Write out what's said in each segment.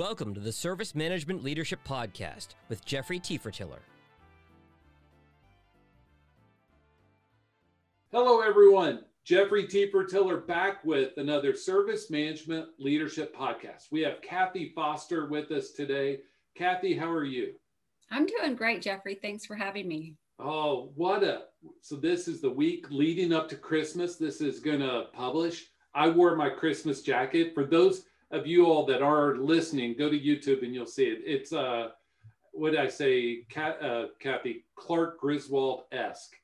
Welcome to the Service Management Leadership Podcast with Jeffrey Tiefertiller. Hello, everyone. Jeffrey Tiefertiller back with another Service Management Leadership Podcast. We have Kathy Foster with us today. Kathy, how are you? I'm doing great, Jeffrey. Thanks for having me. Oh, what a so this is the week leading up to Christmas. This is gonna publish. I wore my Christmas jacket. For those of you all that are listening, go to YouTube and you'll see it. It's uh, what did I say, Cat, uh, Kathy Clark Griswold esque.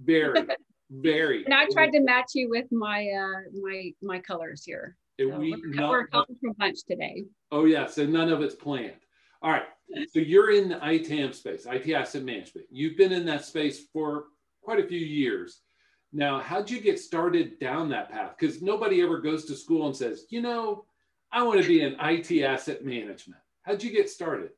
Very, very. And I tried to match you with my uh, my my colors here. So we, we're coming from lunch today. Oh yes, so none of it's planned. All right. So you're in the ITAM space, IT asset management. You've been in that space for quite a few years. Now, how'd you get started down that path? Because nobody ever goes to school and says, you know, I want to be in IT asset management. How'd you get started?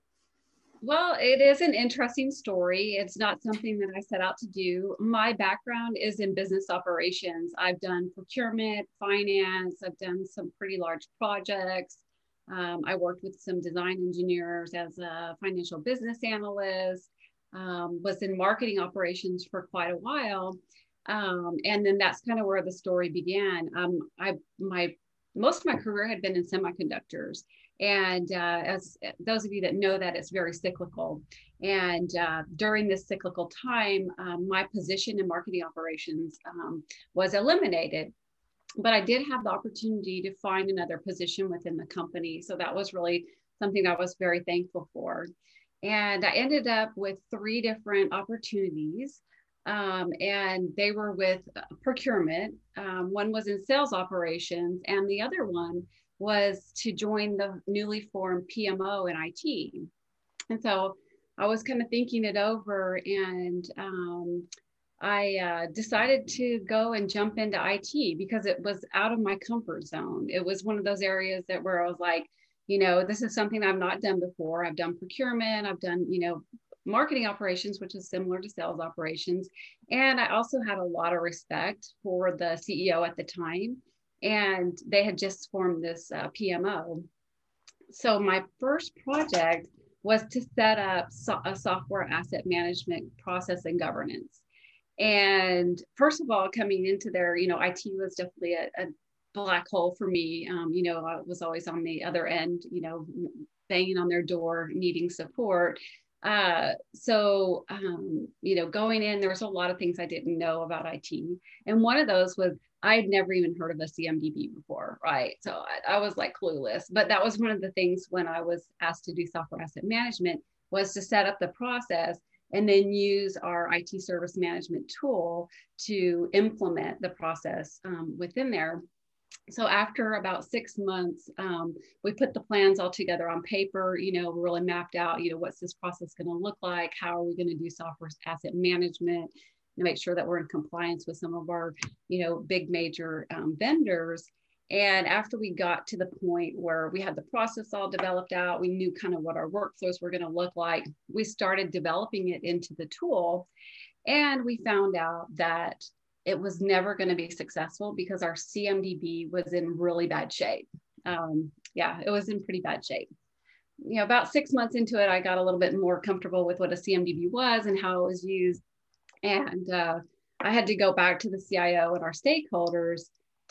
Well, it is an interesting story. It's not something that I set out to do. My background is in business operations. I've done procurement, finance, I've done some pretty large projects. Um, I worked with some design engineers as a financial business analyst, um, was in marketing operations for quite a while. Um, and then that's kind of where the story began. Um, I my most of my career had been in semiconductors. And uh, as those of you that know that, it's very cyclical. And uh, during this cyclical time, um, my position in marketing operations um, was eliminated. But I did have the opportunity to find another position within the company. So that was really something I was very thankful for. And I ended up with three different opportunities um, and they were with procurement. Um, one was in sales operations, and the other one was to join the newly formed PMO in IT. And so I was kind of thinking it over, and um, I uh, decided to go and jump into IT because it was out of my comfort zone. It was one of those areas that where I was like, you know, this is something I've not done before. I've done procurement, I've done, you know, marketing operations, which is similar to sales operations. And I also had a lot of respect for the CEO at the time. And they had just formed this uh, PMO. So my first project was to set up so- a software asset management process and governance. And first of all, coming into there, you know, IT was definitely a, a black hole for me. Um, you know, I was always on the other end, you know, banging on their door, needing support. Uh, so, um, you know, going in, there was a lot of things I didn't know about IT. And one of those was I had never even heard of a CMDB before, right? So I, I, was like clueless. But that was one of the things when I was asked to do software asset management was to set up the process and then use our IT service management tool to implement the process um, within there so after about six months um, we put the plans all together on paper you know really mapped out you know what's this process going to look like? How are we going to do software asset management to make sure that we're in compliance with some of our you know big major um, vendors? And after we got to the point where we had the process all developed out we knew kind of what our workflows were going to look like we started developing it into the tool. And we found out that it was never going to be successful because our CMDB was in really bad shape. Um, yeah, it was in pretty bad shape. You know, about six months into it, I got a little bit more comfortable with what a CMDB was and how it was used. And uh, I had to go back to the CIO and our stakeholders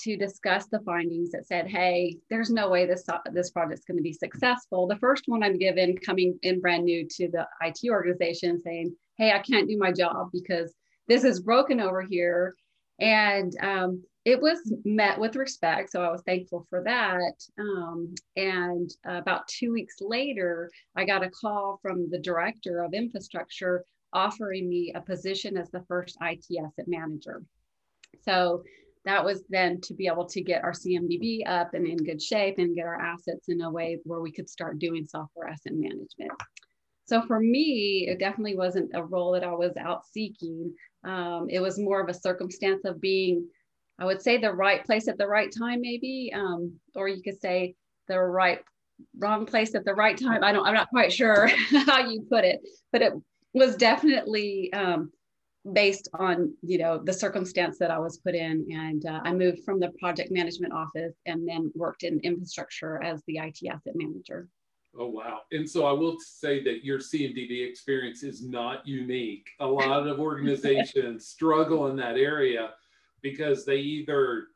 to discuss the findings that said, hey, there's no way this, this project's going to be successful. The first one I'm given coming in brand new to the IT organization saying, hey, I can't do my job because this is broken over here and um, it was met with respect so i was thankful for that. Um, and uh, about two weeks later i got a call from the director of infrastructure offering me a position as the first it asset manager. So that was then to be able to get our cmdb up and in good shape and get our assets in a way where we could start doing software asset management so for me, it definitely wasn't a role that I was out seeking. Um, it was more of a circumstance of being, I would say, the right place at the right time, maybe, um, or you could say the right wrong place at the right time. I don't. I'm not quite sure how you put it, but it was definitely um, based on you know the circumstance that I was put in, and uh, I moved from the project management office and then worked in infrastructure as the IT asset manager. Oh, wow. And so I will say that your CMDB experience is not unique. A lot of organizations struggle in that area because they either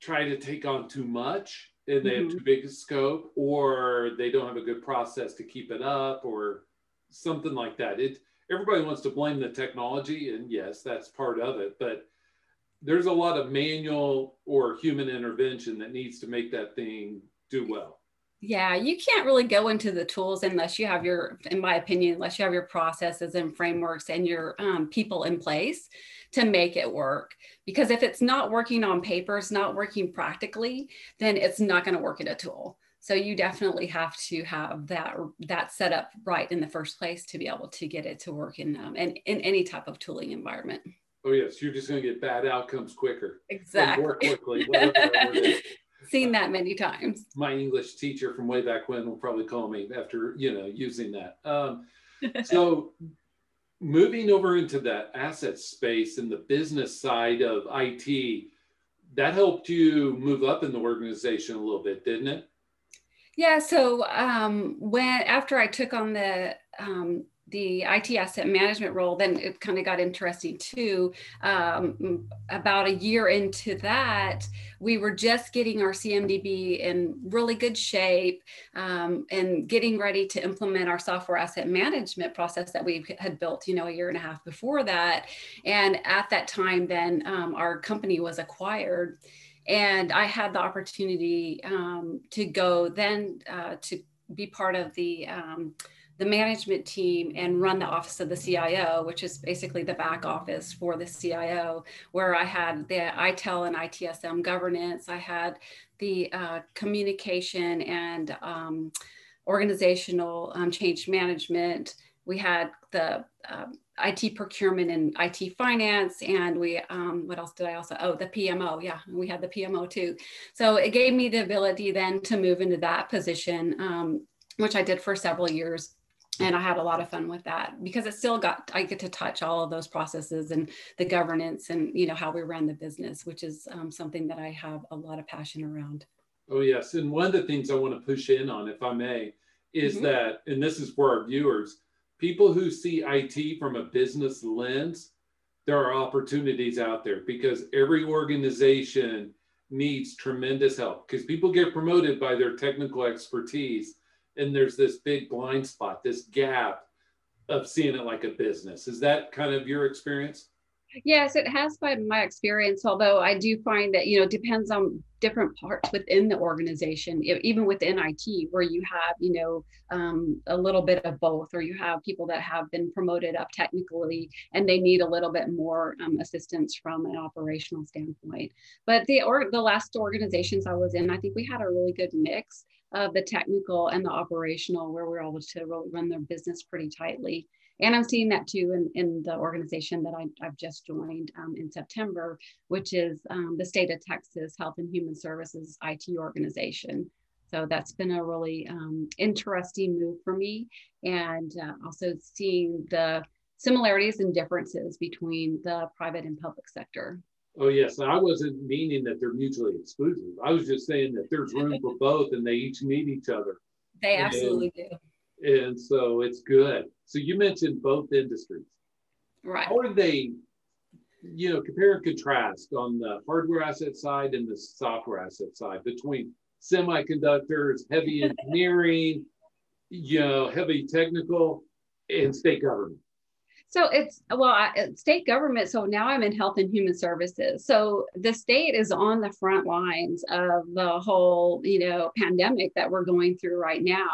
try to take on too much and they mm-hmm. have too big a scope, or they don't have a good process to keep it up, or something like that. It everybody wants to blame the technology, and yes, that's part of it, but there's a lot of manual or human intervention that needs to make that thing do well. Yeah, you can't really go into the tools unless you have your, in my opinion, unless you have your processes and frameworks and your um, people in place to make it work. Because if it's not working on paper, it's not working practically, then it's not going to work in a tool. So you definitely have to have that that set up right in the first place to be able to get it to work in um, in, in any type of tooling environment. Oh yes, you're just going to get bad outcomes quicker. Exactly. More quickly. Seen that many times. My English teacher from way back when will probably call me after you know using that. Um, so moving over into that asset space and the business side of IT, that helped you move up in the organization a little bit, didn't it? Yeah. So um, when after I took on the um, the IT asset management role, then it kind of got interesting too. Um, about a year into that, we were just getting our CMDB in really good shape um, and getting ready to implement our software asset management process that we had built, you know, a year and a half before that. And at that time, then um, our company was acquired. And I had the opportunity um, to go then uh, to be part of the um, the management team and run the office of the CIO, which is basically the back office for the CIO, where I had the ITIL and ITSM governance. I had the uh, communication and um, organizational um, change management. We had the uh, IT procurement and IT finance, and we um, what else did I also? Oh, the PMO. Yeah, we had the PMO too. So it gave me the ability then to move into that position, um, which I did for several years and I had a lot of fun with that because it still got I get to touch all of those processes and the governance and you know how we run the business, which is um, something that I have a lot of passion around. Oh yes, and one of the things I want to push in on, if I may, is mm-hmm. that, and this is for our viewers, people who see IT from a business lens, there are opportunities out there because every organization needs tremendous help because people get promoted by their technical expertise and there's this big blind spot, this gap of seeing it like a business. Is that kind of your experience? Yes, it has been my experience. Although I do find that you know depends on different parts within the organization, even within IT, where you have you know um, a little bit of both, or you have people that have been promoted up technically and they need a little bit more um, assistance from an operational standpoint. But the or the last organizations I was in, I think we had a really good mix of the technical and the operational, where we're able to really run their business pretty tightly. And I'm seeing that too in, in the organization that I, have just joined um, in September, which is um, the state of Texas Health and Human Services IT organization. So that's been a really um, interesting move for me. And uh, also seeing the similarities and differences between the private and public sector. Oh, yes. I wasn't meaning that they're mutually exclusive. I was just saying that there's room for both and they each need each other. They absolutely and, do. And so it's good. So you mentioned both industries. Right. How are they, you know, compare and contrast on the hardware asset side and the software asset side between semiconductors, heavy engineering, you know, heavy technical, and state government? So it's well, I, state government. So now I'm in health and human services. So the state is on the front lines of the whole, you know, pandemic that we're going through right now.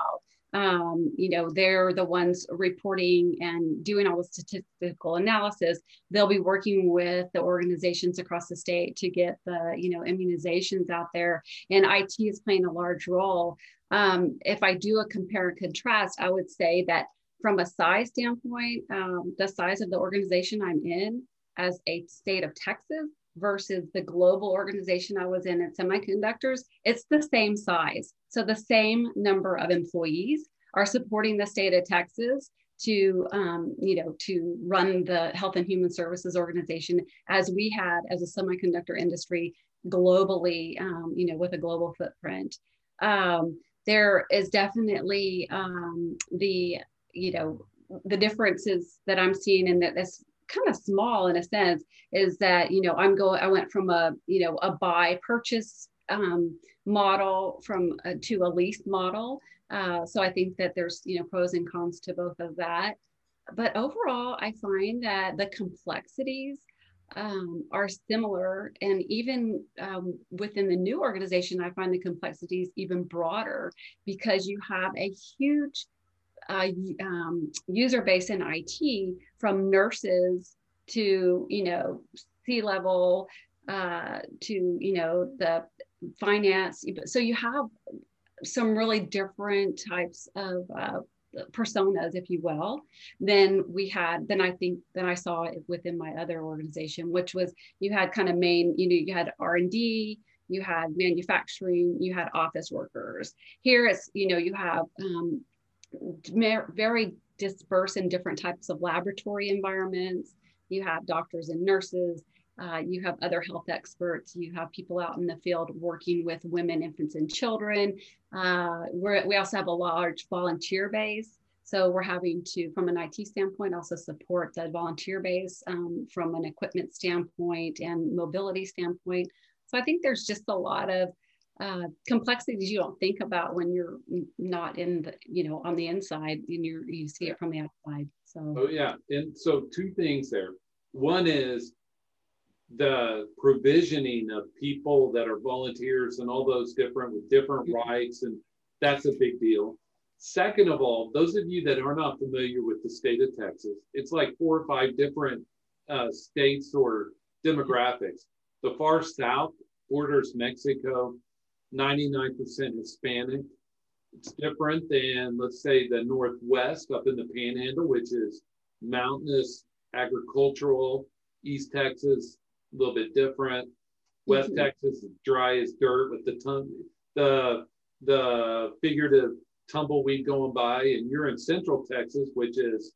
Um, you know, they're the ones reporting and doing all the statistical analysis. They'll be working with the organizations across the state to get the, you know, immunizations out there. And IT is playing a large role. Um, if I do a compare and contrast, I would say that from a size standpoint, um, the size of the organization I'm in as a state of Texas versus the global organization I was in at semiconductors, it's the same size. So the same number of employees are supporting the state of Texas to um, you know to run the health and human services organization as we had as a semiconductor industry globally um, you know with a global footprint um, there is definitely um, the you know the differences that I'm seeing in that this kind of small in a sense is that you know I'm going I went from a you know a buy purchase um, model from a, to a lease model. Uh, so I think that there's you know pros and cons to both of that. But overall, I find that the complexities um, are similar, and even um, within the new organization, I find the complexities even broader because you have a huge uh, um, user base in IT from nurses to you know C level uh, to you know the finance. So you have some really different types of uh, personas, if you will, than we had, than I think, than I saw within my other organization, which was you had kind of main, you know, you had R&D, you had manufacturing, you had office workers. Here it's, you know, you have um, very dispersed in different types of laboratory environments. You have doctors and nurses, uh, you have other health experts. You have people out in the field working with women, infants, and children. Uh, we also have a large volunteer base. So we're having to, from an IT standpoint, also support the volunteer base um, from an equipment standpoint and mobility standpoint. So I think there's just a lot of uh, complexities you don't think about when you're not in the, you know, on the inside and you you see it from the outside. So. Oh yeah, and so two things there. One is the provisioning of people that are volunteers and all those different with different mm-hmm. rights and that's a big deal second of all those of you that are not familiar with the state of texas it's like four or five different uh, states or demographics the far south borders mexico 99% hispanic it's different than let's say the northwest up in the panhandle which is mountainous agricultural east texas a little bit different. West mm-hmm. Texas is dry as dirt with the ton, the the figurative tumbleweed going by, and you're in Central Texas, which is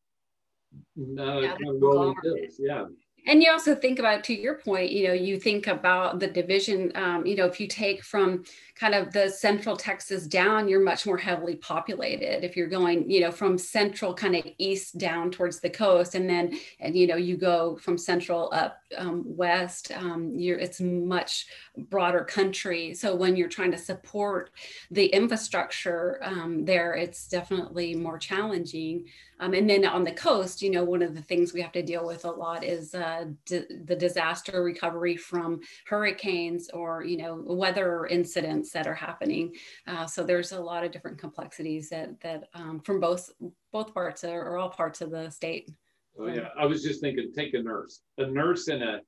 uh, yeah, kind of rolling hills. Yeah and you also think about to your point you know you think about the division um, you know if you take from kind of the central texas down you're much more heavily populated. If you're going you know from central kind of east down towards the coast and then and you know you go from central up um, west um, you're it's much broader country. So when you're trying to support the infrastructure um, there it's definitely more challenging um, and then on the coast, you know, one of the things we have to deal with a lot is uh, the disaster recovery from hurricanes or, you know, weather incidents that are happening. Uh, so there's a lot of different complexities that, that um, from both, both parts or all parts of the state. Oh yeah, I was just thinking, take a nurse. A nurse in a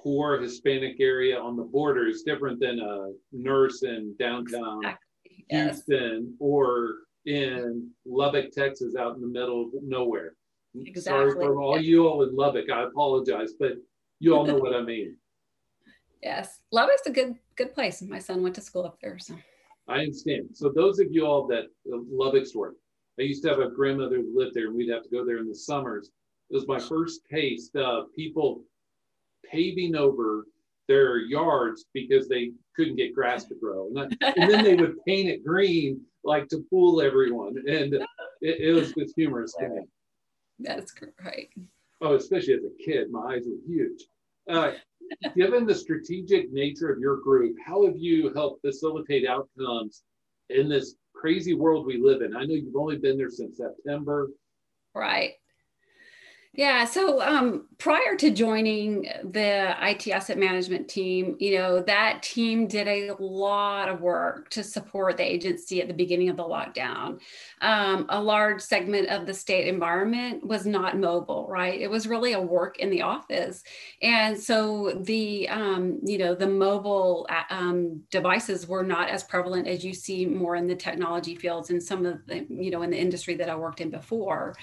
poor Hispanic area on the border is different than a nurse in downtown exactly. Houston yes. or in Lubbock, Texas, out in the middle of nowhere. Exactly. Sorry for all you all in Lubbock. I apologize, but you all know what I mean. Yes, Lubbock's a good good place. My son went to school up there, so. I understand. So those of you all that uh, Lubbock story, I used to have a grandmother who lived there, and we'd have to go there in the summers. It was my first taste of people paving over their yards because they couldn't get grass to grow, and, I, and then they would paint it green like to fool everyone. And it, it was just humorous to me. That's great. Oh, especially as a kid, my eyes were huge. Uh, given the strategic nature of your group, how have you helped facilitate outcomes in this crazy world we live in? I know you've only been there since September. Right. Yeah. So um, prior to joining the IT asset management team, you know, that team did a lot of work to support the agency at the beginning of the lockdown. Um, a large segment of the state environment was not mobile, right? It was really a work in the office. And so the, um, you know, the mobile uh, um, devices were not as prevalent as you see more in the technology fields and some of the, you know, in the industry that I worked in before.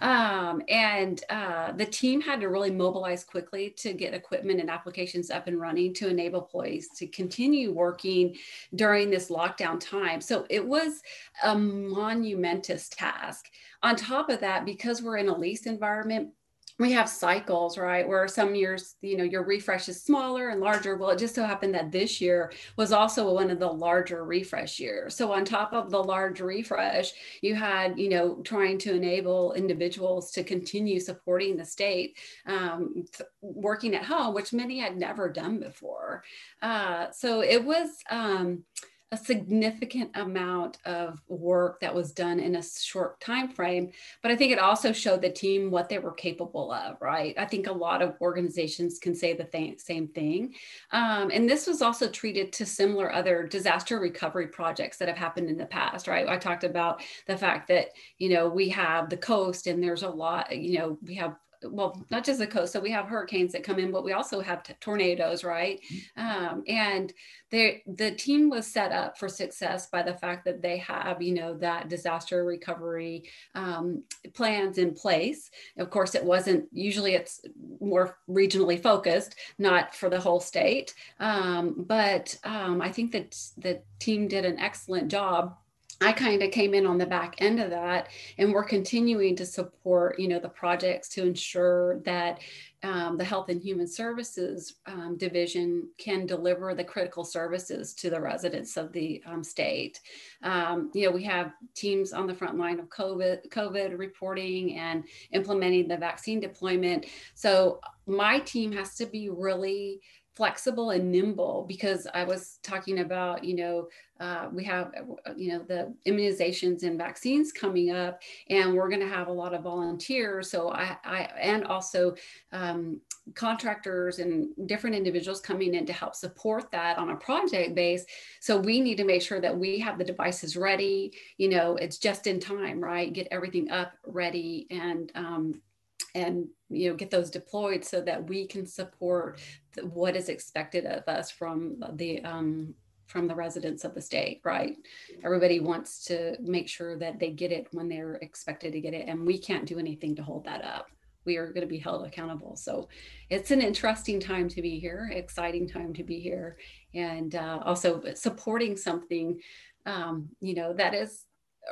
Um, and uh, the team had to really mobilize quickly to get equipment and applications up and running to enable employees to continue working during this lockdown time. So it was a monumentous task. On top of that, because we're in a lease environment, we have cycles, right? Where some years, you know, your refresh is smaller and larger. Well, it just so happened that this year was also one of the larger refresh years. So on top of the large refresh, you had, you know, trying to enable individuals to continue supporting the state, um, working at home, which many had never done before. Uh, so it was. Um, a significant amount of work that was done in a short time frame but i think it also showed the team what they were capable of right? I think a lot of organizations can say the th- same thing. Um, and this was also treated to similar other disaster recovery projects that have happened in the past right? I talked about the fact that you know we have the coast and there's a lot you know we have well, not just the coast. So we have hurricanes that come in, but we also have t- tornadoes, right? Um, and the the team was set up for success by the fact that they have, you know, that disaster recovery um, plans in place. Of course, it wasn't. Usually, it's more regionally focused, not for the whole state. Um, but um, I think that the team did an excellent job I kind of came in on the back end of that, and we're continuing to support, you know, the projects to ensure that um, the Health and Human Services um, Division can deliver the critical services to the residents of the um, state. Um, you know, we have teams on the front line of COVID, COVID reporting and implementing the vaccine deployment. So my team has to be really flexible and nimble because I was talking about, you know, uh, we have, uh, you know, the immunizations and vaccines coming up, and we're going to have a lot of volunteers. So I, I and also um, contractors and different individuals coming in to help support that on a project base. So we need to make sure that we have the devices ready. You know, it's just in time, right? Get everything up ready and um, and you know get those deployed so that we can support the, what is expected of us from the um, from the residents of the state right? Everybody wants to make sure that they get it when they're expected to get it and we can't do anything to hold that up. We are going to be held accountable. So it's an interesting time to be here exciting time to be here and uh, also supporting something um, you know that is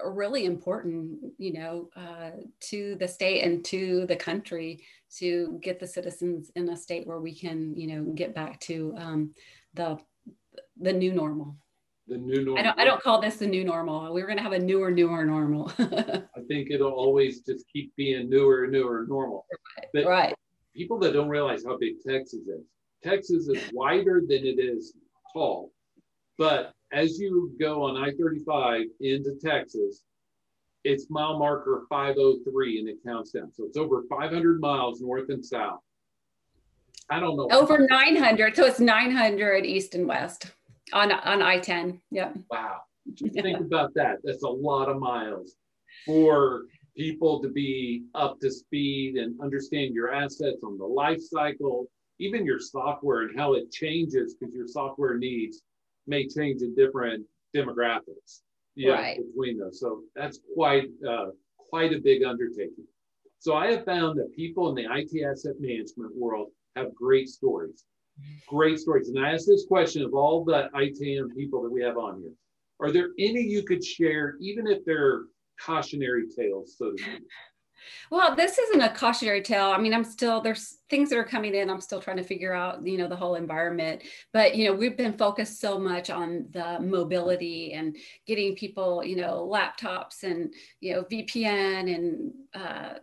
really important, you know, uh, to the state and to the country to get the citizens in a state where we can, you know, get back to um, the the new normal. The new normal. I don't, I don't call this the new normal. We are going to have a newer, newer normal. I think it'll always just keep being newer, and newer normal. But right. People that don't realize how big Texas is. Texas is wider than it is tall, but as you go on I 35 into Texas, it's mile marker 503 and it counts down. So it's over 500 miles north and south. I don't know. Over 900. So it's 900 east and west on, on I 10. Yeah. Wow. Just think about that. That's a lot of miles for people to be up to speed and understand your assets on the life cycle, even your software and how it changes because your software needs may change in different demographics yeah, right. between those. So that's quite uh, quite a big undertaking. So I have found that people in the IT asset management world have great stories, great stories. And I ask this question of all the ITM people that we have on here: Are there any you could share, even if they're cautionary tales, so to speak? Well, this isn't a cautionary tale. I mean, I'm still there's things that are coming in. I'm still trying to figure out, you know, the whole environment. But you know, we've been focused so much on the mobility and getting people, you know, laptops and you know VPN and uh,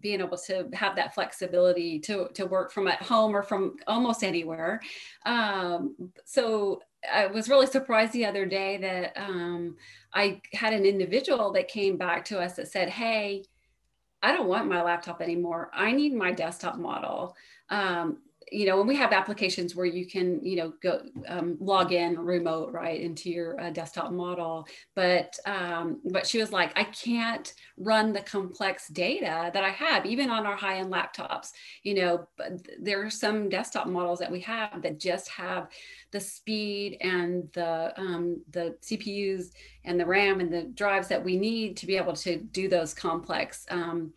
being able to have that flexibility to to work from at home or from almost anywhere. Um, so I was really surprised the other day that um, I had an individual that came back to us that said, "Hey." I don't want my laptop anymore. I need my desktop model. Um, you know, and we have applications where you can, you know, go um, log in remote right into your uh, desktop model. But um, but she was like, I can't run the complex data that I have, even on our high end laptops. You know, there are some desktop models that we have that just have the speed and the um, the CPUs and the RAM and the drives that we need to be able to do those complex um,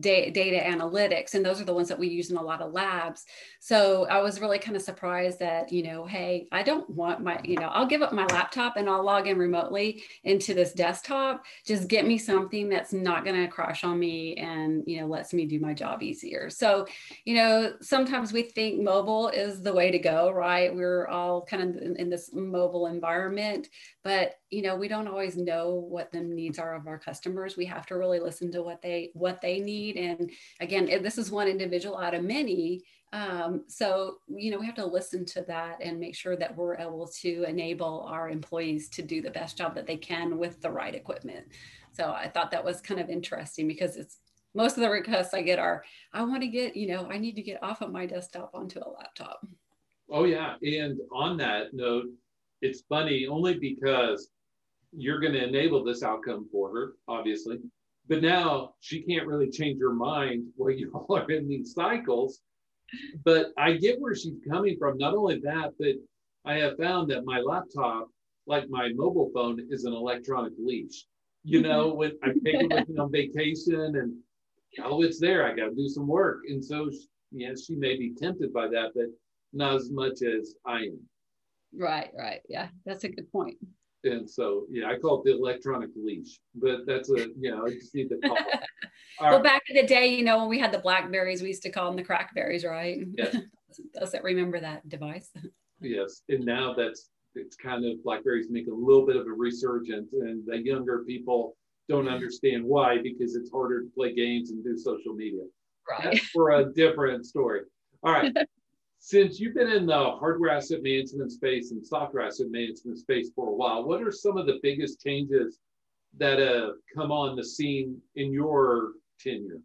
da- data analytics and those are the ones that we use in a lot of labs. So i was really kind of surprised that you know hey i don't want my you know i'll give up my laptop and i'll log in remotely into this desktop. Just get me something that's not going to crash on me and you know lets me do my job easier. So you know sometimes we think mobile is the way to go right? We're all kind of in, in this mobile environment but you know we don't always know what the needs are of our customers. We have to really listen to what they what they need and again this is one individual out of many. Um, so you know we have to listen to that and make sure that we're able to enable our employees to do the best job that they can with the right equipment. So i thought that was kind of interesting because it's most of the requests i get are i want to get you know i need to get off of my desktop onto a laptop. Oh yeah. And on that note it's funny only because you're going to enable this outcome for her, obviously. But now she can't really change her mind while you all are in these cycles. But I get where she's coming from. Not only that, but I have found that my laptop, like my mobile phone, is an electronic leash. You mm-hmm. know, when I take it with me on vacation and oh, it's there, I got to do some work. And so, yeah, she may be tempted by that, but not as much as I am. Right, right. Yeah, that's a good point. And so, yeah, I call it the electronic leash, but that's a, you know, I just need to call well, right. back in the day, you know, when we had the Blackberries, we used to call them the crackberries, right? Yes. Doesn't remember that device. yes. And now that's, it's kind of Blackberries make a little bit of a resurgence and the younger people don't understand why because it's harder to play games and do social media. Right. That's for a different story. All right since you've been in the hardware asset management space and software asset management space for a while, what are some of the biggest changes that have come on the scene in your tenure?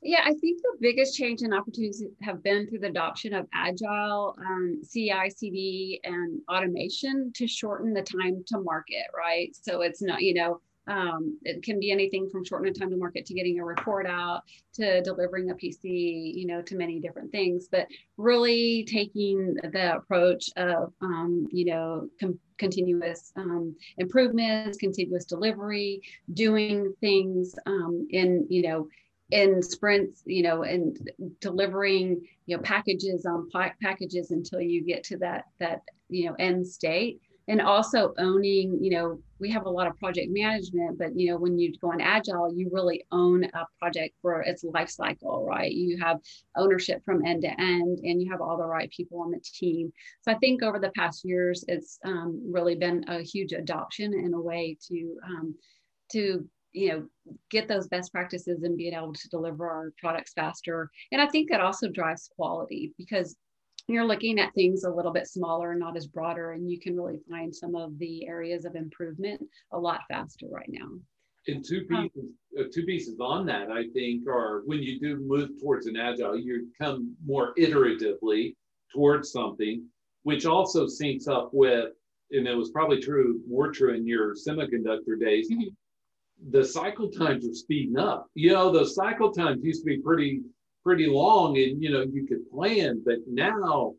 Yeah, I think the biggest change and opportunities have been through the adoption of agile, um, CI, CD, and automation to shorten the time to market, right? So it's not, you know, um, it can be anything from shortening time to market to getting a report out to delivering a PC, you know, to many different things. But really taking the approach of, um, you know, com- continuous um, improvements, continuous delivery, doing things um, in, you know, in sprints, you know, and delivering, you know, packages on packages until you get to that that you know end state and also owning you know we have a lot of project management but you know when you go on agile you really own a project for its life cycle right? You have ownership from end to end and you have all the right people on the team. So i think over the past years it's um, really been a huge adoption in a way to um, to you know get those best practices and being able to deliver our products faster. And i think that also drives quality because you're looking at things a little bit smaller, not as broader, and you can really find some of the areas of improvement a lot faster right now. And two pieces, uh, two pieces on that, I think, are when you do move towards an agile, you come more iteratively towards something, which also syncs up with, and it was probably true, more true in your semiconductor days. Mm-hmm. The cycle times are speeding up. You know, those cycle times used to be pretty pretty long and you know you could plan but now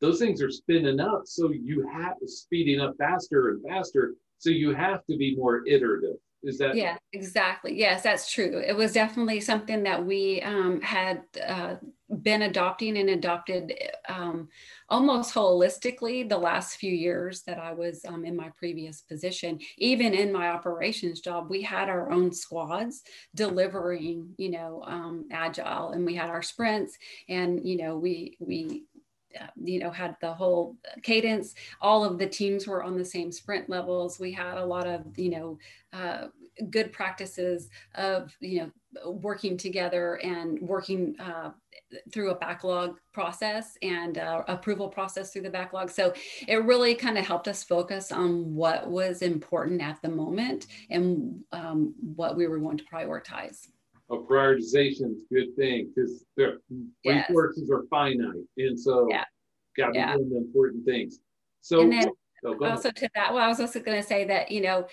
those things are spinning up. So you have to speeding up faster and faster. So you have to be more iterative is that yeah exactly. Yes that's true. It was definitely something that we um, had uh, been adopting and adopted um, almost holistically the last few years that i was um, in my previous position. Even in my operations job we had our own squads delivering you know um, agile and we had our sprints and you know we we you know had the whole cadence. All of the teams were on the same sprint levels. We had a lot of you know uh, good practices of you know working together and working uh, through a backlog process and uh, approval process through the backlog. So it really kind of helped us focus on what was important at the moment and um, what we were going to prioritize a prioritization is a good thing because the yes. resources are finite. And so yeah. got to yeah. doing the important things. So then oh, also ahead. to that, well, I was also going to say that, you know,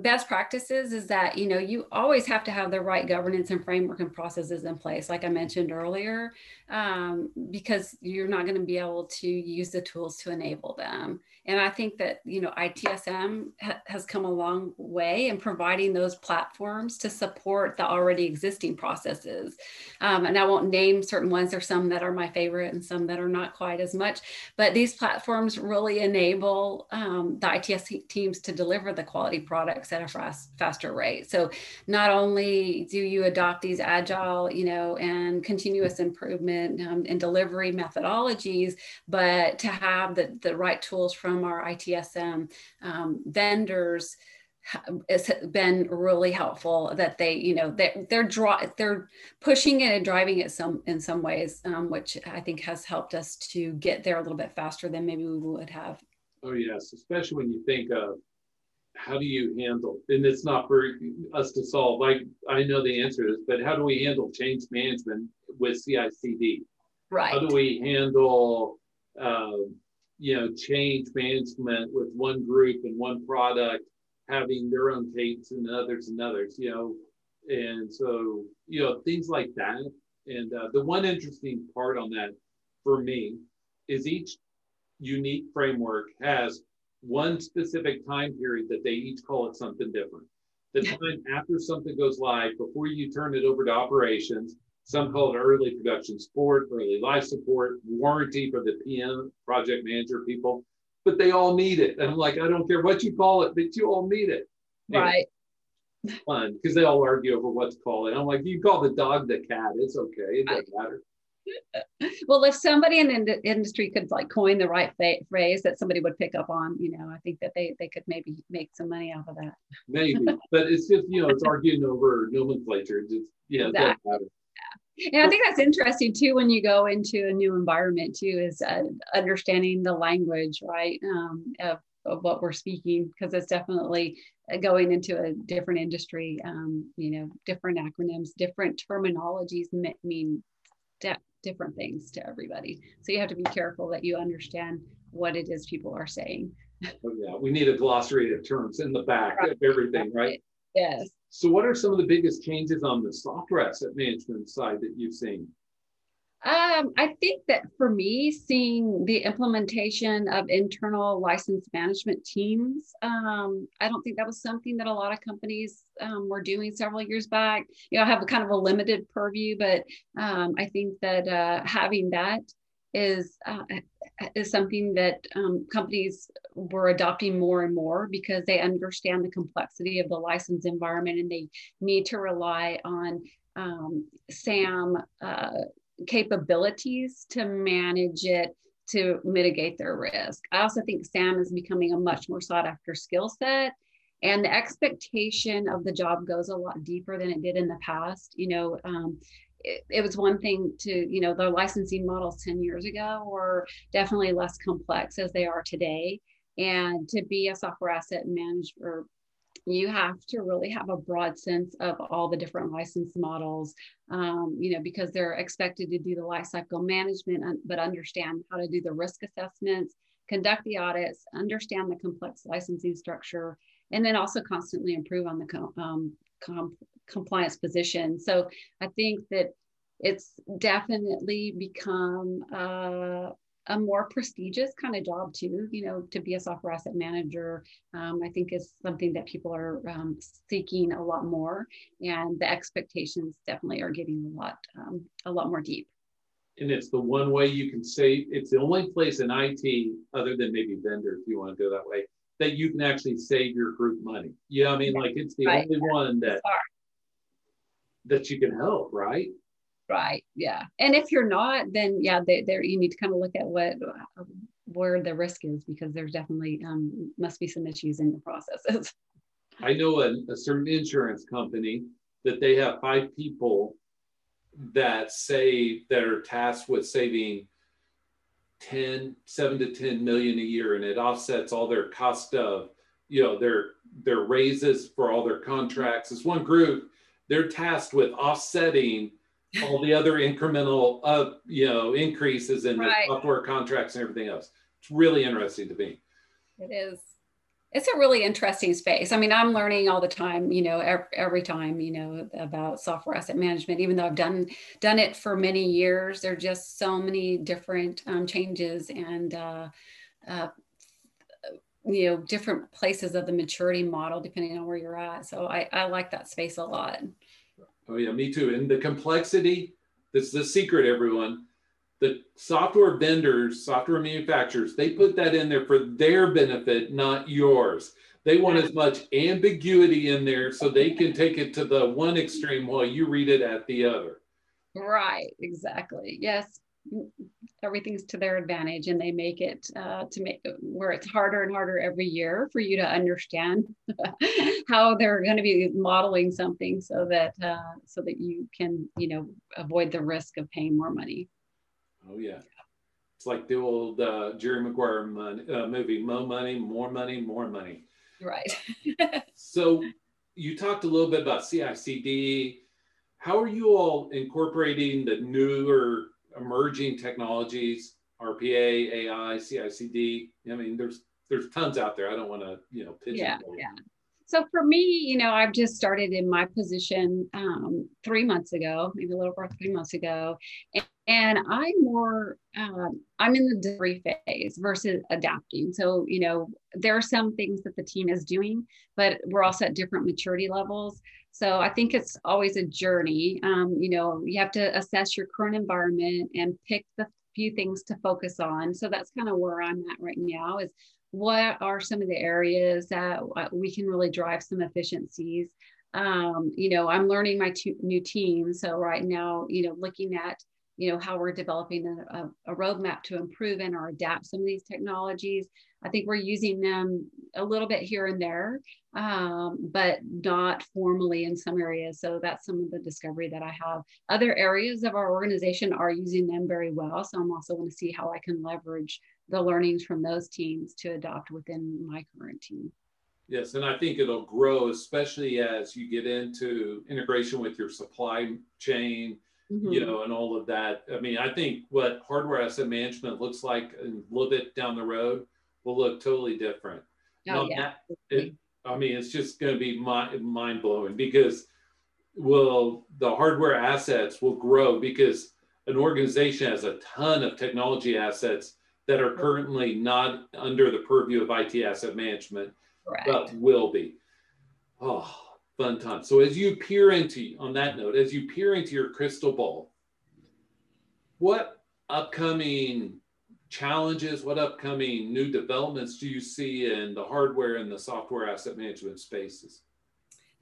best practices is that you know you always have to have the right governance and framework and processes in place like i mentioned earlier um, because you're not going to be able to use the tools to enable them. And i think that you know itsm ha- has come a long way in providing those platforms to support the already existing processes. Um, and i won't name certain ones. There's some that are my favorite and some that are not quite as much but these platforms really enable um, the its teams to deliver the quality products at a fast, faster rate. So not only do you adopt these agile you know and continuous improvement um, and delivery methodologies, but to have the, the right tools from our ITSM um, vendors it's been really helpful that they you know they're they're draw they're pushing it and driving it some in some ways um, which i think has helped us to get there a little bit faster than maybe we would have. Oh yes especially when you think of how do you handle and it's not for us to solve like i know the answer to this but how do we handle change management with CI/CD. Right. How do we handle, uh, you know, change management with one group and one product having their own tapes and others and others, you know, and so you know things like that. And uh, the one interesting part on that for me is each unique framework has one specific time period that they each call it something different. The time after something goes live, before you turn it over to operations, some call it early production support, early life support, warranty for the PM, project manager people, but they all need it. And I'm like, I don't care what you call it, but you all need it. right. Fun because they all argue over what to call it. I'm like, you call the dog the cat, it's okay. It doesn't matter. well, if somebody in the industry could like coin the right phrase that somebody would pick up on, you know, I think that they they could maybe make some money off of that. Maybe, but it's just you know, it's arguing over nomenclature. Just yeah, exactly. matter and i think that's interesting too when you go into a new environment too is uh, understanding the language right um, of, of what we're speaking because it's definitely uh, going into a different industry um, you know different acronyms different terminologies mean different things to everybody so you have to be careful that you understand what it is people are saying oh, yeah we need a glossary of terms in the back right. of everything right yes so, what are some of the biggest changes on the software asset management side that you've seen? Um, I think that for me, seeing the implementation of internal license management teams, um, I don't think that was something that a lot of companies um, were doing several years back. You know, I have a kind of a limited purview, but um, I think that uh, having that is uh, is something that um, companies were adopting more and more because they understand the complexity of the license environment and they need to rely on um, SAM uh, capabilities to manage it to mitigate their risk. I also think SAM is becoming a much more sought after skill set. And the expectation of the job goes a lot deeper than it did in the past. You know, um, it, it, was one thing to, you know, the licensing models 10 years ago were definitely less complex as they are today. And to be a software asset manager, you have to really have a broad sense of all the different license models, um, you know, because they're expected to do the lifecycle management, but understand how to do the risk assessments, conduct the audits, understand the complex licensing structure, and then also constantly improve on the um, com- compliance position. So I think that it's definitely become uh, a more prestigious kind of job too. You know, to be a software asset manager, um, I think is something that people are um, seeking a lot more, and the expectations definitely are getting a lot um, a lot more deep. And it's the one way you can save. It's the only place in IT, other than maybe vendor, if you want to go that way, that you can actually save your group money. Yeah, I mean, like it's the right. only one that that you can help, right? Right. Yeah. And if you're not, then yeah, there you need to kind of look at what where the risk is because there's definitely um, must be some issues in the processes. I know a, a certain insurance company that they have five people that say that are tasked with saving 10 7 to 10 million a year and it offsets all their cost of you know their their raises for all their contracts it's one group they're tasked with offsetting all the other incremental uh, you know increases in right. the software contracts and everything else it's really interesting to me it is it's a really interesting space. I mean, I'm learning all the time, you know, every, every, time, you know, about software asset management, even though I've done, done it for many years, there are just so many different um, changes and, uh, uh, you know, different places of the maturity model, depending on where you're at. So I, I like that space a lot. Oh yeah, me too. And the complexity, that's the secret, everyone the software vendors, software manufacturers, they put that in there for their benefit, not yours. They want as much ambiguity in there so they can take it to the one extreme while you read it at the other. Right, exactly. Yes, everything's to their advantage, and they make it uh, to make where it's harder and harder every year for you to understand how they're going to be modeling something so that uh, so that you can you know avoid the risk of paying more money. Oh yeah. It's like the old uh, Jerry Maguire money, uh, movie, Mo Money, More Money, More Money. Right. so you talked a little bit about CICD. How are you all incorporating the newer emerging technologies, RPA, AI, CICD? I mean, there's there's tons out there. I don't want to, you know, pitch. Yeah, yeah. So for me, you know, I've just started in my position um, three months ago, maybe a little over three months ago, and, and I'm more, um, I'm in the delivery phase versus adapting. So, you know, there are some things that the team is doing, but we're also at different maturity levels. So I think it's always a journey. Um, you know, you have to assess your current environment and pick the few things to focus on. So that's kind of where I'm at right now is what are some of the areas that uh, we can really drive some efficiencies um, you know i'm learning my new team so right now you know looking at you know how we're developing a, a, roadmap to improve and or adapt some of these technologies i think we're using them a little bit here and there um, but not formally in some areas so that's some of the discovery that i have other areas of our organization are using them very well so i'm also going to see how i can leverage the learnings from those teams to adopt within my current team Yes, and I think it'll grow, especially as you get into integration with your supply chain, mm-hmm. you know, and all of that. I mean, I think what hardware asset management looks like a little bit down the road will look totally different. Oh, yeah. It, I mean, it's just going to be mind blowing because will the hardware assets will grow because an organization has a ton of technology assets that are currently not under the purview of IT asset management, but will be. Oh, fun time. So as you peer into, on that note, as you peer into your crystal ball, what upcoming challenges, what upcoming new developments do you see in the hardware and the software asset management spaces?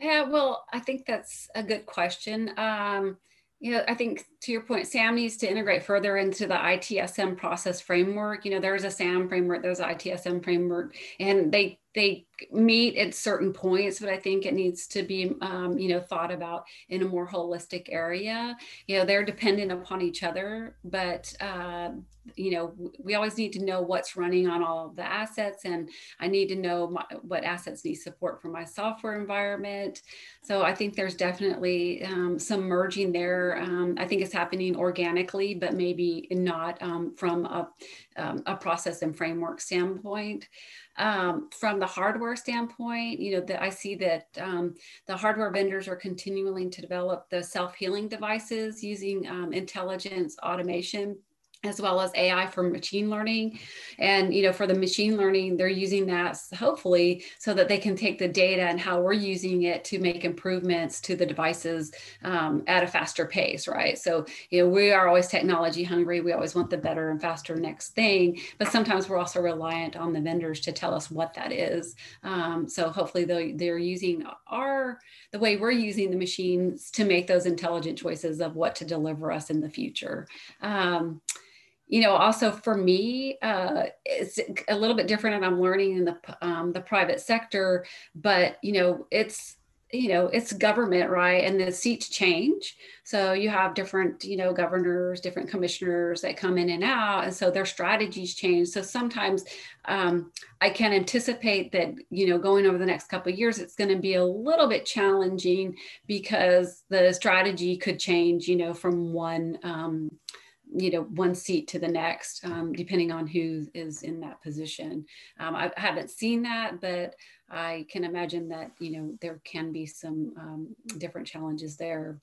Yeah, well, I think that's a good question. Um, you know, I think to your point, SAM needs to integrate further into the ITSM process framework. You know, there's a SAM framework, there's an ITSM framework, and they they meet at certain points, but I think it needs to be, um, you know, thought about in a more holistic area. You know, they're dependent upon each other, but uh, you know, we always need to know what's running on all of the assets, and I need to know my, what assets need support for my software environment. So I think there's definitely um, some merging there. Um, I think it's happening organically, but maybe not um, from a, um, a process and framework standpoint. Um, from the hardware standpoint, you know, that I see that um, the hardware vendors are continuing to develop the self-healing devices using um, intelligence automation as well as AI for machine learning. And, you know, for the machine learning, they're using that hopefully so that they can take the data and how we're using it to make improvements to the devices um, at a faster pace, right? So, you know, we are always technology hungry. We always want the better and faster next thing, but sometimes we're also reliant on the vendors to tell us what that is. Um, so hopefully they they're using our, the way we're using the machines to make those intelligent choices of what to deliver us in the future. Um, you know also for me uh, it's a little bit different and i'm learning in the um, the private sector but you know it's you know it's government right? And the seats change. So you have different you know governors different commissioners that come in and out and so their strategies change. So sometimes um, i can anticipate that you know going over the next couple of years it's going to be a little bit challenging because the strategy could change you know from one um, you know one seat to the next um, depending on who is in that position. Um, i haven't seen that but i can imagine that you know there can be some um, different challenges there.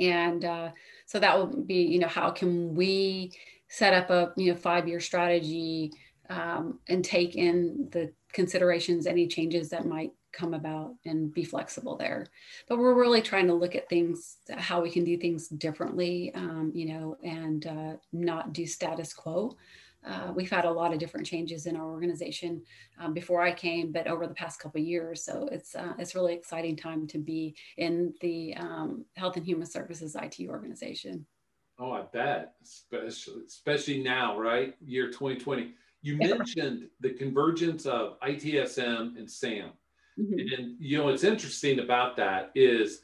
And uh, so that will be you know how can we set up a you know five year strategy um, and take in the considerations any changes that might come about and be flexible there. But we're really trying to look at things, how we can do things differently, um, you know, and uh, not do status quo. Uh, we've had a lot of different changes in our organization um, before I came, but over the past couple years. So it's uh, it's really exciting time to be in the um, Health and Human Services IT organization. Oh, I bet, especially especially now, right? Year 2020. You mentioned the convergence of ITSM and SAM. Mm-hmm. And you know what's interesting about that is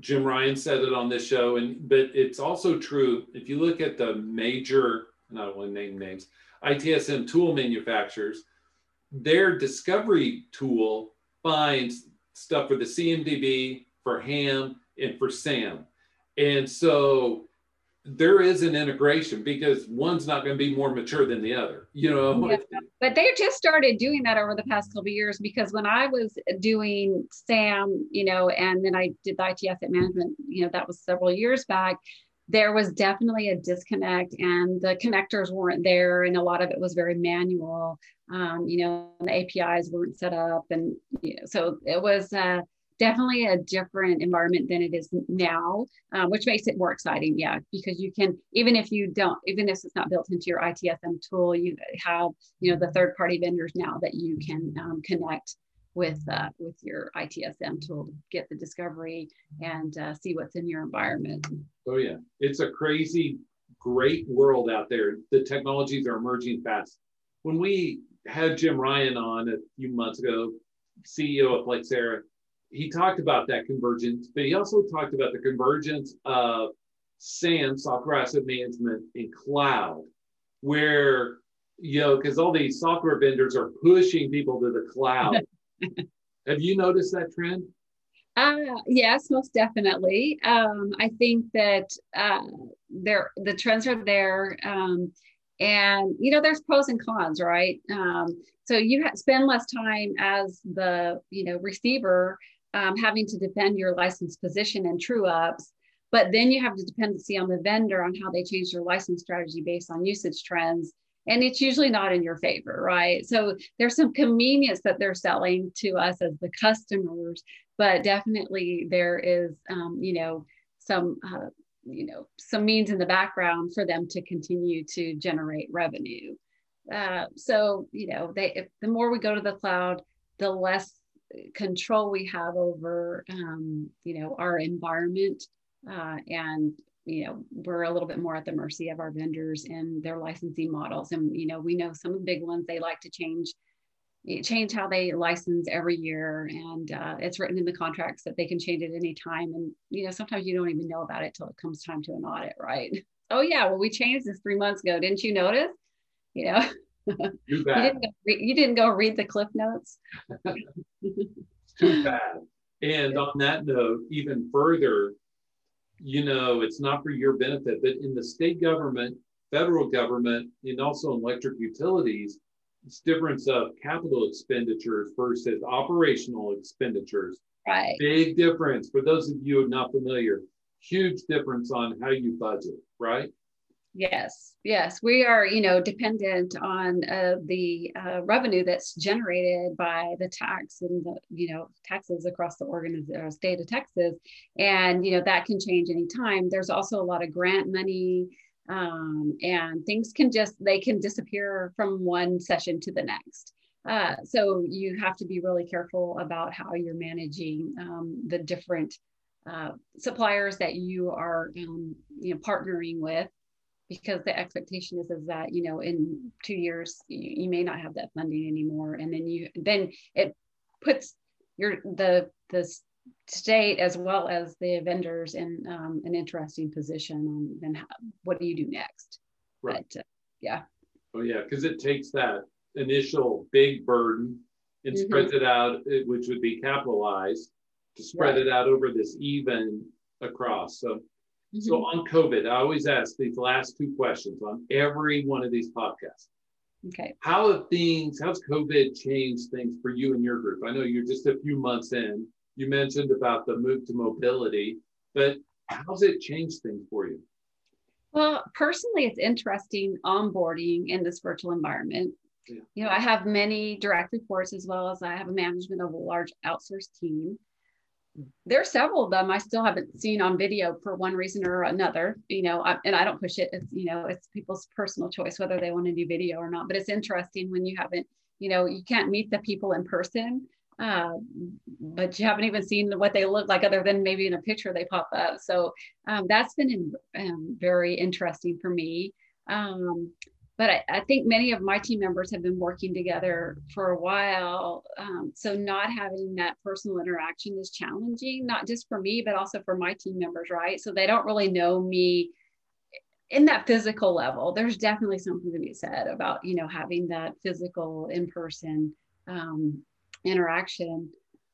Jim Ryan said it on this show, and but it's also true if you look at the major, I don't want to name names, ITSM tool manufacturers, their discovery tool finds stuff for the CMDB, for HAM, and for SAM. And so there is an integration because one's not going to be more mature than the other you know yeah. but they just started doing that over the past couple years because when i was doing sam you know and then i did the it asset management you know that was several years back there was definitely a disconnect and the connectors weren't there and a lot of it was very manual um, you know the apis weren't set up and you know, so it was uh, definitely a different environment than it is now, um, which makes it more exciting. Yeah, because you can even if you don't, even if it's not built into your ITSM tool, you have you know the third party vendors now that you can um, connect with uh, with your ITSM tool to get the discovery and uh, see what's in your environment. Oh yeah, it's a crazy, great world out there. The technologies are emerging fast. When we had Jim Ryan on a few months ago, CEO of Flexera, he talked about that convergence, but he also talked about the convergence of SAM, software asset management, and cloud, where, you know, because all these software vendors are pushing people to the cloud. Have you noticed that trend? Uh, yes, most definitely. Um, I think that uh, there the trends are there. Um, and you know there's pros and cons right um, so you ha- spend less time as the you know receiver um, having to defend your license position and true ups. But then you have the dependency on the vendor on how they change their license strategy based on usage trends. And it's usually not in your favor, right? So there's some convenience that they're selling to us as the customers, but definitely there is, um, you know, some, uh, you know, some means in the background for them to continue to generate revenue. Uh, so, you know, they, if, the more we go to the cloud, the less control we have over um, you know our environment uh, and you know we're a little bit more at the mercy of our vendors and their licensing models. And you know we know some of the big ones they like to change change how they license every year. And uh, it's written in the contracts that they can change it any time. And you know sometimes you don't even know about it till it comes time to an audit right? Oh yeah well we changed this three months ago. Didn't you notice? You know you, didn't go re- you didn't go read the cliff notes. Too bad. And on that note, even further, you know, it's not for your benefit, but in the state government, federal government, and also electric utilities, it's difference of capital expenditures versus operational expenditures. Right. Big difference. For those of you not familiar, huge difference on how you budget, right? Yes, yes, we are, you know, dependent on uh, the uh, revenue that's generated by the tax and the, you know, taxes across the organization, uh, state of Texas, and you know that can change anytime. There's also a lot of grant money, um, and things can just they can disappear from one session to the next. Uh, so you have to be really careful about how you're managing um, the different uh, suppliers that you are, um, you know, partnering with because the expectation is is that you know in two years you, you may not have that funding anymore. And then you then it puts your the the state as well as the vendors in um, an interesting position on then how, what do you do next? Right. But, uh, yeah. Oh yeah because it takes that initial big burden and mm-hmm. spreads it out which would be capitalized to spread right. it out over this even across. So Mm-hmm. So on COVID, I always ask these last two questions on every one of these podcasts. Okay. How have things, how's COVID changed things for you and your group? I know you're just a few months in. You mentioned about the move to mobility, but how's it changed things for you? Well, personally, it's interesting onboarding in this virtual environment. Yeah. You know, I have many direct reports as well as I have a management of a large outsourced team. There are several of them I still haven't seen on video for one reason or another. You know, I, and I don't push it. It's you know, it's people's personal choice whether they want to do video or not. But it's interesting when you haven't, you know, you can't meet the people in person uh, but you haven't even seen what they look like other than maybe in a picture they pop up. So um, that's been in, um, very interesting for me. Um, but I, I, think many of my team members have been working together for a while. Um, so not having that personal interaction is challenging, not just for me, but also for my team members, right? So they don't really know me in that physical level. There's definitely something to be said about, you know, having that physical in person um, interaction.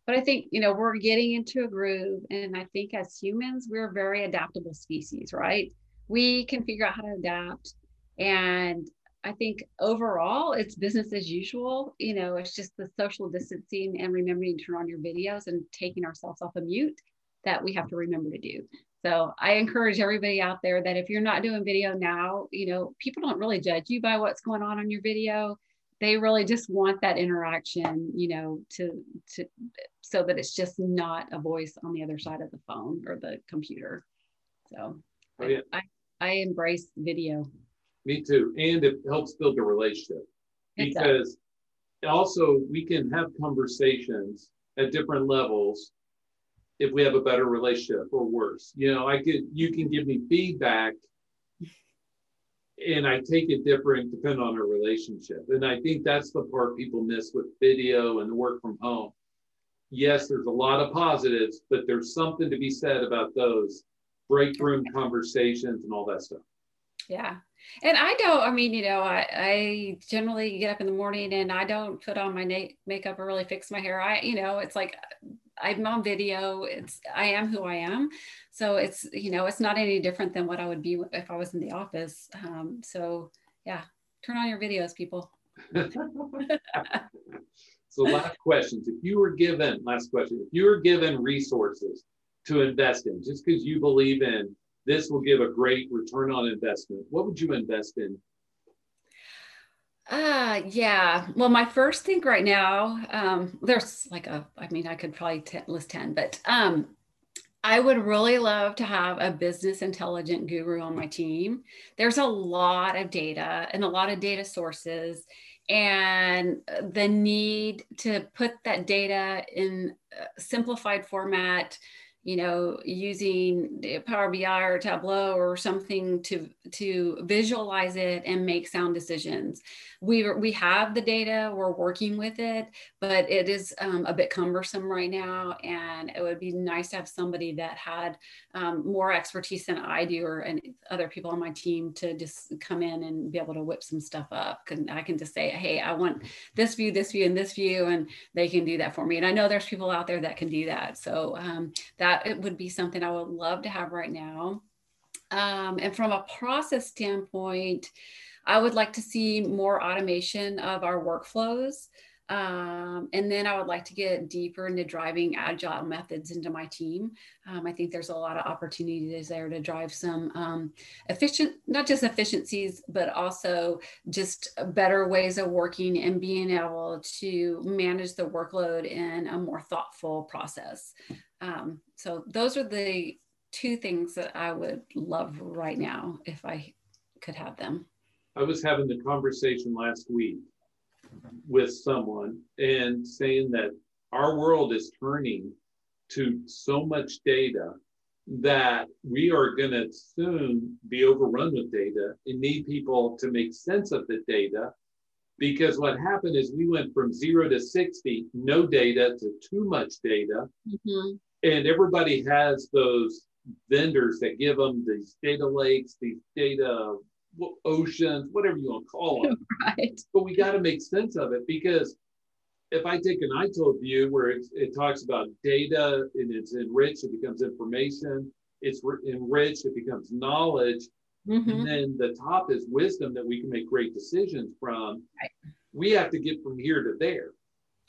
But I think, you know, we're getting into a groove. And I think as humans, we're a very adaptable species, right? We can figure out how to adapt. And I think overall, it's business as usual. You know, it's just the social distancing and remembering to turn on your videos and taking ourselves off a of mute that we have to remember to do. So I encourage everybody out there that if you're not doing video now, you know, people don't really judge you by what's going on on your video they really just want that interaction you know to to so that it's just not a voice on the other side of the phone or the computer so oh, yeah. I, I, I embrace video me too and it helps build a relationship because also we can have conversations at different levels if we have a better relationship or worse you know i could you can give me feedback and I take it different depending on our relationship. And I think that's the part people miss with video and the work from home. Yes, there's a lot of positives, but there's something to be said about those break room conversations and all that stuff. Yeah. And I don't, I mean, you know, I, I generally get up in the morning and I don't put on my na- makeup or really fix my hair. I, you know, it's like I'm on video. It's I am who I am. So it's you know it's not any different than what I would be if I was in the office. Um, so yeah, turn on your videos, people. so last questions. If you were given last question, if you were given resources to invest in, just because you believe in this will give a great return on investment, what would you invest in uh, yeah. Well, my first thing right now, um, there's like a, I mean, I could probably t- list 10, but um, I would really love to have a business intelligent guru on my team. There's a lot of data and a lot of data sources, and the need to put that data in simplified format you know, using Power BI or Tableau or something to to visualize it and make sound decisions. We we have the data, we're working with it, but it is um, a bit cumbersome right now, and it would be nice to have somebody that had um, more expertise than I do or and other people on my team to just come in and be able to whip some stuff up. And I can just say, hey, I want this view, this view, and this view, and they can do that for me. And I know there's people out there that can do that. So um, that it would be something I would love to have right now. Um, and from a process standpoint, I would like to see more automation of our workflows. Um, and then I would like to get deeper into driving agile methods into my team. Um, I think there's a lot of opportunities there to drive some um, efficient, not just efficiencies, but also just better ways of working and being able to manage the workload in a more thoughtful process. Um, so those are the two things that I would love right now if I could have them. I was having the conversation last week with someone and saying that our world is turning to so much data that we are going to soon be overrun with data and need people to make sense of the data because what happened is we went from zero to 60 no data to too much data mm-hmm. and everybody has those vendors that give them these data lakes these data oceans, whatever you want to call them. Right. But we got to make sense of it because if I take an ITIL view where it, it talks about data and it's enriched, it becomes information, it's enriched, it becomes knowledge. Mm-hmm. And then the top is wisdom that we can make great decisions from. Right. We have to get from here to there.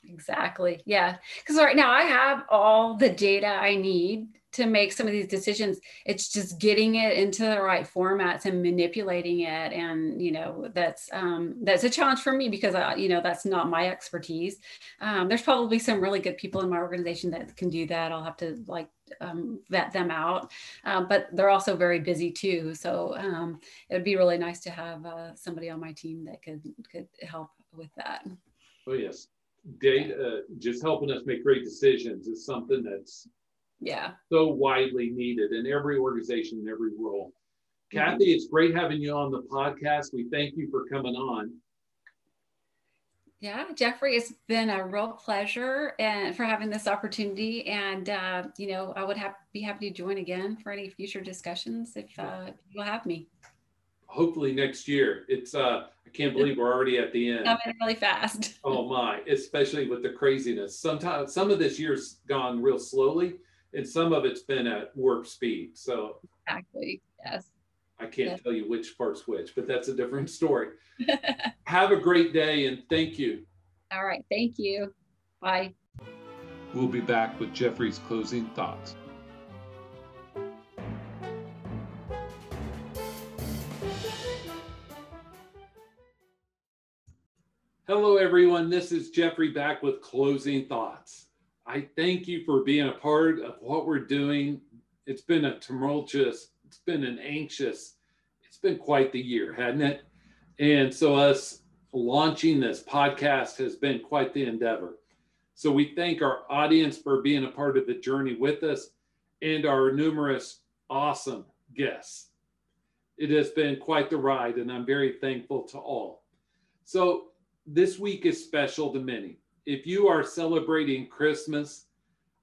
Exactly. Yeah. Because right now I have all the data I need to make some of these decisions. It's just getting it into the right formats and manipulating it. And, you know, that's, um, that's a challenge for me because, I, you know, that's not my expertise. Um, there's probably some really good people in my organization that can do that. I'll have to like um, vet them out, um, but they're also very busy too. So um, it would be really nice to have uh, somebody on my team that could, could help with that. Oh yes data, uh, just helping us make great decisions is something that's yeah so widely needed in every organization in every role. Mm-hmm. Kathy, it's great having you on the podcast. We thank you for coming on. Yeah, Jeffrey, it's been a real pleasure and for having this opportunity. And uh, you know, I would have, be happy to join again for any future discussions if uh, you'll have me. Hopefully next year. It's uh, I can't believe we're already at the end. Coming really fast. oh my, especially with the craziness. Sometimes some of this year's gone real slowly, and some of it's been at warp speed. So exactly, yes. I can't yes. tell you which part's which, but that's a different story. Have a great day and thank you. All right, thank you. Bye. We'll be back with Jeffrey's closing thoughts. Hello, everyone. This is Jeffrey back with closing thoughts. I thank you for being a part of what we're doing. It's been a tumultuous, it's been an anxious, it's been quite the year, hadn't it? And so, us launching this podcast has been quite the endeavor. So, we thank our audience for being a part of the journey with us and our numerous awesome guests. It has been quite the ride, and I'm very thankful to all. So, this week is special to many. If you are celebrating Christmas,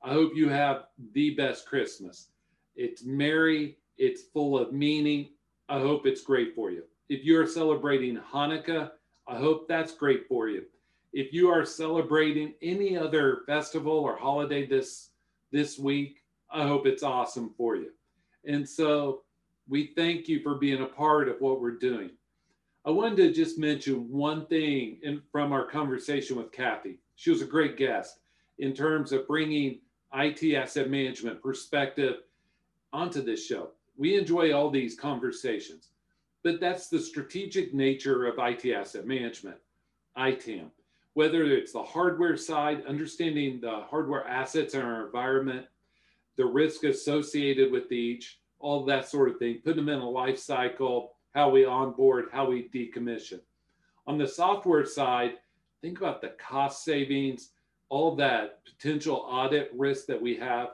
I hope you have the best Christmas. It's merry, it's full of meaning. I hope it's great for you. If you're celebrating Hanukkah, I hope that's great for you. If you are celebrating any other festival or holiday this this week, I hope it's awesome for you. And so we thank you for being a part of what we're doing. I wanted to just mention one thing in, from our conversation with Kathy. She was a great guest in terms of bringing IT asset management perspective onto this show. We enjoy all these conversations, but that's the strategic nature of IT asset management, ITAM. Whether it's the hardware side, understanding the hardware assets in our environment, the risk associated with each, all that sort of thing, putting them in a life cycle, how we onboard, how we decommission. On the software side, think about the cost savings, all that potential audit risk that we have.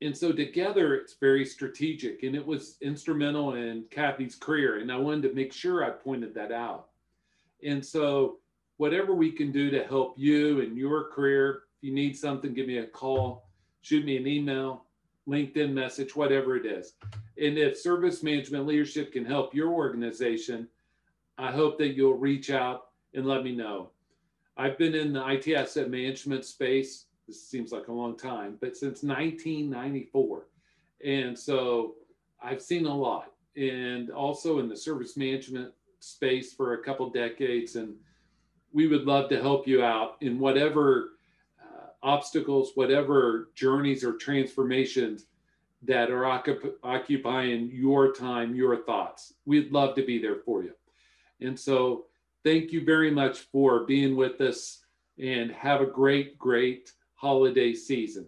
And so together, it's very strategic. And it was instrumental in Kathy's career. And I wanted to make sure I pointed that out. And so, whatever we can do to help you in your career, if you need something, give me a call, shoot me an email, LinkedIn message, whatever it is. And if service management leadership can help your organization, I hope that you'll reach out and let me know. I've been in the IT asset management space, this seems like a long time, but since 1994. And so I've seen a lot and also in the service management space for a couple decades. And we would love to help you out in whatever obstacles, whatever journeys or transformations that are occup- occupying your time, your thoughts. We'd love to be there for you. And so, thank you very much for being with us and have a great, great holiday season.